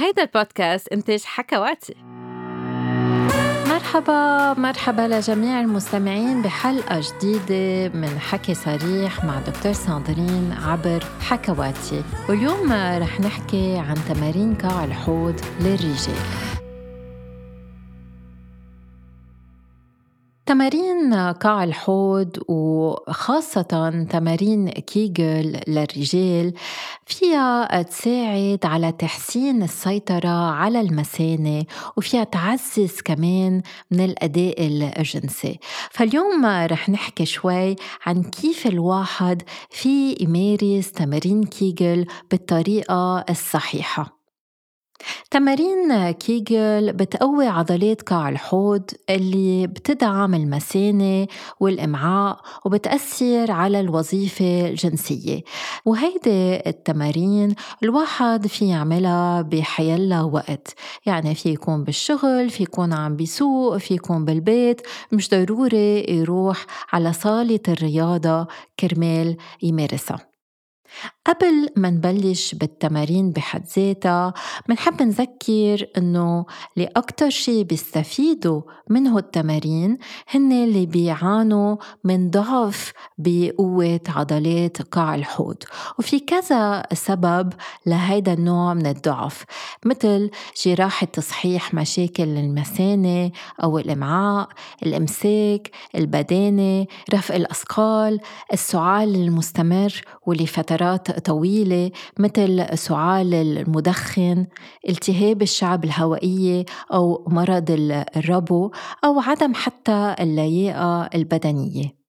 هيدا البودكاست إنتاج حكواتي مرحبا مرحبا لجميع المستمعين بحلقة جديدة من حكي صريح مع دكتور ساندرين عبر حكواتي واليوم رح نحكي عن تمارين كاع الحوض للرجال. تمارين قاع الحوض وخاصة تمارين كيجل للرجال فيها تساعد على تحسين السيطرة على المثانة وفيها تعزز كمان من الأداء الجنسي. فاليوم رح نحكي شوي عن كيف الواحد في يمارس تمارين كيجل بالطريقة الصحيحة. تمارين كيجل بتقوي عضلات قاع الحوض اللي بتدعم المثانة والإمعاء وبتأثر على الوظيفة الجنسية. وهيدي التمارين الواحد في يعملها بحيلا وقت. يعني في يكون بالشغل في يكون عم بيسوق في يكون بالبيت. مش ضروري يروح على صالة الرياضة كرمال يمارسها. قبل ما نبلش بالتمارين بحد ذاتها منحب نذكر إنه اللي أكثر شيء بيستفيدوا منه التمارين هن اللي بيعانوا من ضعف بقوة عضلات قاع الحوض. وفي كذا سبب لهيدا النوع من الضعف مثل جراحة تصحيح مشاكل المثانة أو الإمعاء الإمساك البدانة رفع الأثقال السعال المستمر واللي طويلة مثل سعال المدخن التهاب الشعب الهوائية أو مرض الربو أو عدم حتى اللياقة البدنية.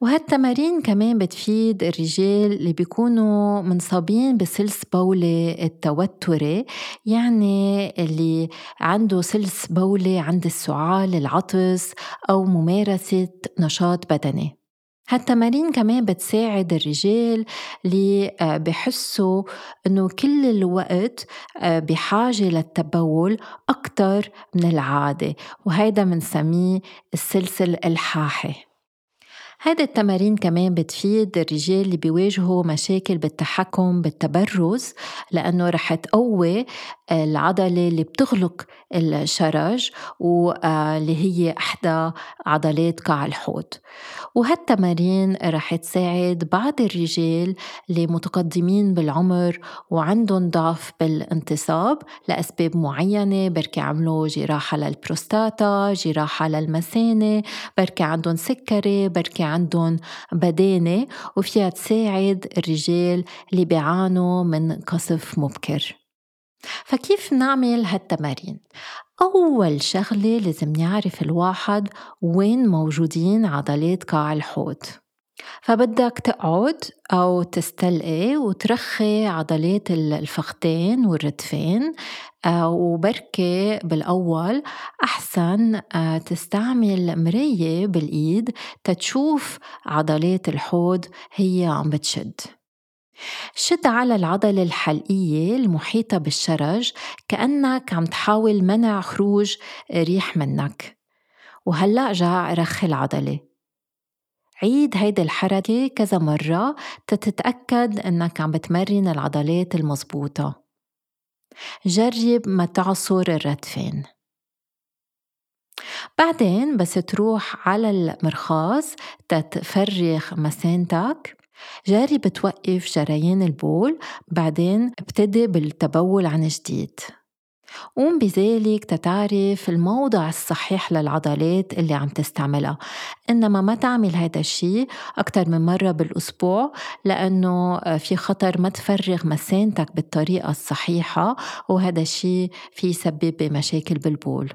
وهالتمارين كمان بتفيد الرجال اللي بيكونوا منصابين بسلس بولي التوتري يعني اللي عنده سلس بولي عند السعال العطس أو ممارسة نشاط بدني. هالتمارين كمان بتساعد الرجال اللي آه، بحسوا إنه كل الوقت آه، بحاجة للتبول أكثر من العادة وهيدا بنسميه السلسل الحاحي. هيدي التمارين كمان بتفيد الرجال اللي بيواجهوا مشاكل بالتحكم بالتبرز لأنه رح تقوي العضلة اللي بتغلق الشرج واللي هي إحدى عضلات قاع الحوض. وهالتمارين رح تساعد بعض الرجال اللي متقدمين بالعمر وعندهم ضعف بالانتصاب لأسباب معينة بركي عملوا جراحة للبروستاتا جراحة للمثانة بركي عندهم سكري بركي عندهم بدانة وفيها تساعد الرجال اللي بيعانوا من قذف مبكر فكيف نعمل هالتمارين؟ أول شغلة لازم يعرف الواحد وين موجودين عضلات قاع الحوض فبدك تقعد أو تستلقي وترخي عضلات الفخذين والردفين آه، وبركي بالأول أحسن آه، تستعمل مراية بالإيد تتشوف عضلات الحوض هي عم بتشد. شد على العضلة الحلقية المحيطة بالشرج كأنك عم تحاول منع خروج ريح منك. وهلأ جاع رخي العضلة. عيد هيدي الحركة كذا مرة تتأكد أنك عم بتمرن العضلات المزبوطة. جرب ما تعصر الردفين بعدين بس تروح على المرخاص تتفرغ مسانتك جاري بتوقف جريان البول بعدين ابتدي بالتبول عن جديد. قوم بذلك تتعرف الموضع الصحيح للعضلات اللي عم تستعملها. إنما ما تعمل هذا الشيء أكثر من مرة بالأسبوع لأنه في خطر ما تفرغ مسانتك بالطريقة الصحيحة وهذا الشيء في يسبب مشاكل بالبول.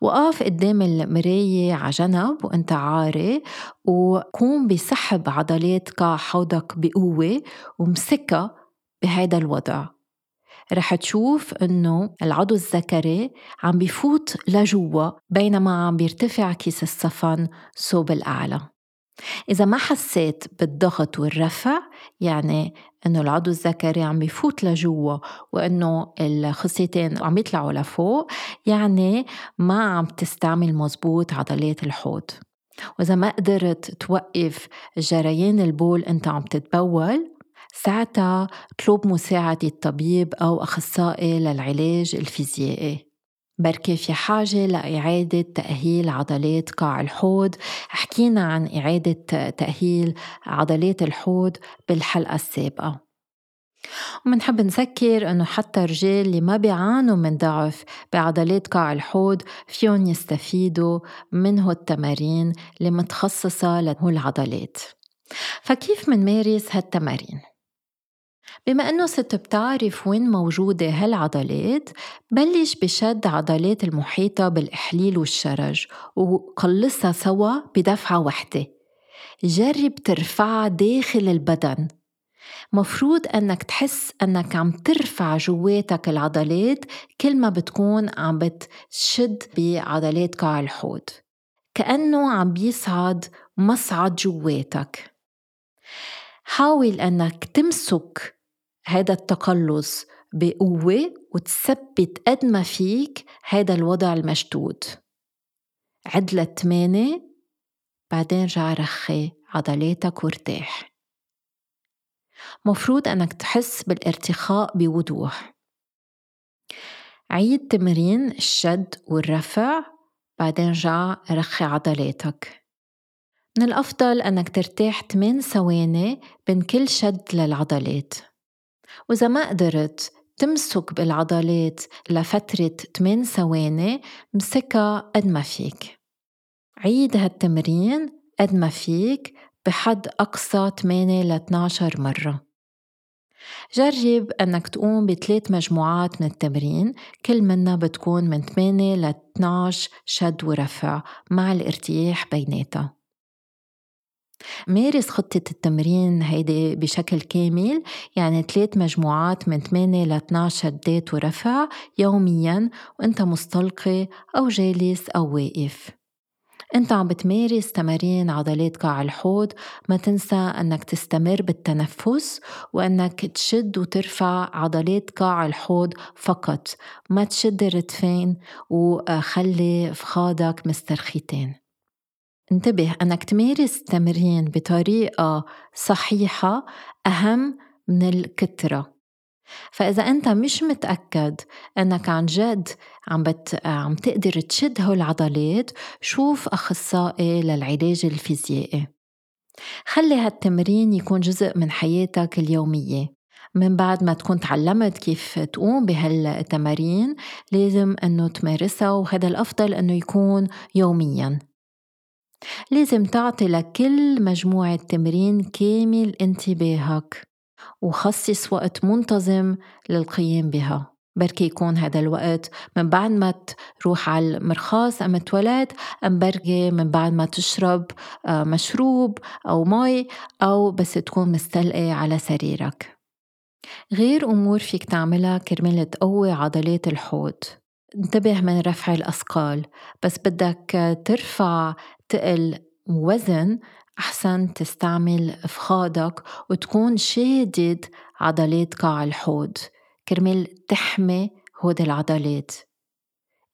وقف قدام المراية على جنب وأنت عاري وقوم بسحب عضلات قاع حوضك بقوة ومسكها بهذا الوضع. رح تشوف إنه العضو الذكري عم بفوت لجوا بينما عم بيرتفع كيس الصفن صوب الأعلى. إذا ما حسيت بالضغط والرفع يعني إنه العضو الذكري عم بفوت لجوا وإنه الخصيتين عم يطلعوا لفوق يعني ما عم تستعمل مزبوط عضلات الحوض. وإذا ما قدرت توقف جريان البول أنت عم تتبول ساعتها أطلب مساعدة طبيب أو أخصائي للعلاج الفيزيائي. بركي في حاجة لإعادة تأهيل عضلات قاع الحوض؟ حكينا عن إعادة تأهيل عضلات الحوض بالحلقة السابقة. ومنحب نذكر إنه حتى الرجال اللي ما بيعانوا من ضعف بعضلات قاع الحوض فيهم يستفيدوا من التمارين اللي متخصصة العضلات. فكيف منمارس هالتمارين؟ بما إنه ست بتعرف وين موجودة هالعضلات بلش بشد عضلات المحيطة بالإحليل والشرج وقلصها سوا بدفعة وحدة. جرب ترفعها داخل البدن. مفروض أنك تحس أنك عم ترفع جواتك العضلات كل ما بتكون عم بتشد بعضلات قاع الحوض. كأنه عم بيصعد مصعد جواتك. حاول أنك تمسك هذا التقلص بقوة وتثبت قد ما فيك هذا الوضع المشدود. عد لثمانية بعدين رجع رخي عضلاتك وارتاح. مفروض أنك تحس بالارتخاء بوضوح. عيد تمرين الشد والرفع بعدين رجع رخي عضلاتك. من الأفضل أنك ترتاح 8 ثواني بين كل شد للعضلات. وإذا ما قدرت تمسك بالعضلات لفترة 8 ثواني مسكها قد ما فيك. عيد هالتمرين قد ما فيك بحد أقصى 8 ل 12 مرة. جرب أنك تقوم بثلاث مجموعات من التمرين كل منا بتكون من 8 ل 12 شد ورفع مع الارتياح بيناتها. مارس خطة التمرين هيدي بشكل كامل يعني ثلاث مجموعات من 8 ل 12 شدات ورفع يوميا وإنت مستلقي أو جالس أو واقف. إنت عم بتمارس تمارين عضلات قاع الحوض ما تنسى إنك تستمر بالتنفس وإنك تشد وترفع عضلات قاع الحوض فقط. ما تشد الرتفين وخلي فخادك مسترخيتين. انتبه أنك تمارس التمرين بطريقة صحيحة أهم من الكترة. فإذا أنت مش متأكد أنك عن جد عم, بت... عم تقدر تشد هول العضلات شوف أخصائي للعلاج الفيزيائي. خلي هالتمرين يكون جزء من حياتك اليومية. من بعد ما تكون تعلمت كيف تقوم بهالتمارين لازم أنه تمارسها وهذا الأفضل أنه يكون يومياً. لازم تعطي لكل مجموعة تمرين كامل انتباهك وخصص وقت منتظم للقيام بها. بركي يكون هذا الوقت من بعد ما تروح على المرخاص أم تولد أم بركي من بعد ما تشرب آه، مشروب أو مي أو بس تكون مستلقي على سريرك. غير أمور فيك تعملها كرمال تقوي عضلات الحوض. انتبه من رفع الأثقال بس بدك ترفع تقل وزن أحسن تستعمل فخادك وتكون شادد عضلات قاع الحوض. كرمال تحمي هود العضلات.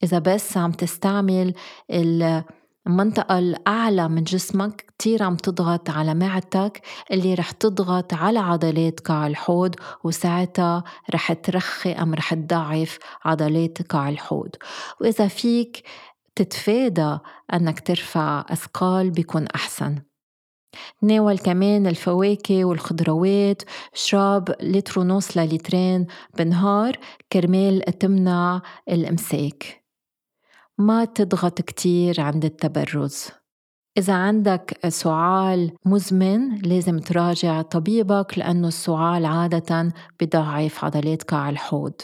إذا بس عم تستعمل المنطقة الأعلى من جسمك كتير عم تضغط على معدتك اللي رح تضغط على عضلات قاع الحوض وساعتها رح ترخي أم رح تضعف عضلات قاع الحوض. وإذا فيك تتفادى أنك ترفع أثقال بيكون أحسن. تناول كمان الفواكه والخضروات اشرب لتر ونص للترين بالنهار كرمال تمنع الإمساك. ما تضغط كتير عند التبرز. إذا عندك سعال مزمن لازم تراجع طبيبك لأنه السعال عادة بضعف عضلات قاع الحوض.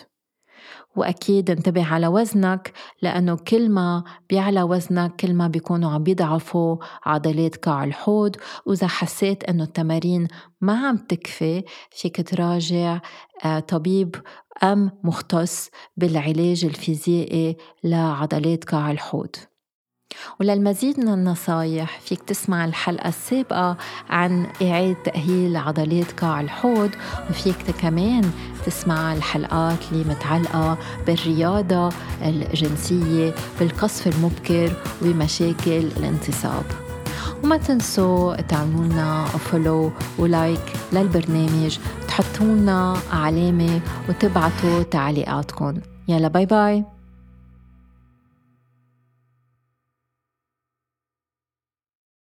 وأكيد انتبه على وزنك لأنه كل ما بيعلى وزنك كل ما بيكونوا عم بيضعفوا عضلات قاع الحوض. وإذا حسيت أنه التمارين ما عم تكفي فيك تراجع آه، طبيب أم مختص بالعلاج الفيزيائي لعضلات قاع الحوض. وللمزيد من النصايح فيك تسمع الحلقة السابقة عن إعادة تأهيل عضلات قاع الحوض وفيك كمان تسمع الحلقات اللي متعلقة بالرياضة الجنسية بالقذف المبكر ومشاكل الانتصاب. وما تنسوا تعملوا لنا follow و like للبرنامج. تحطوا لنا علامة وتبعتوا تعليقاتكم. يلا bye bye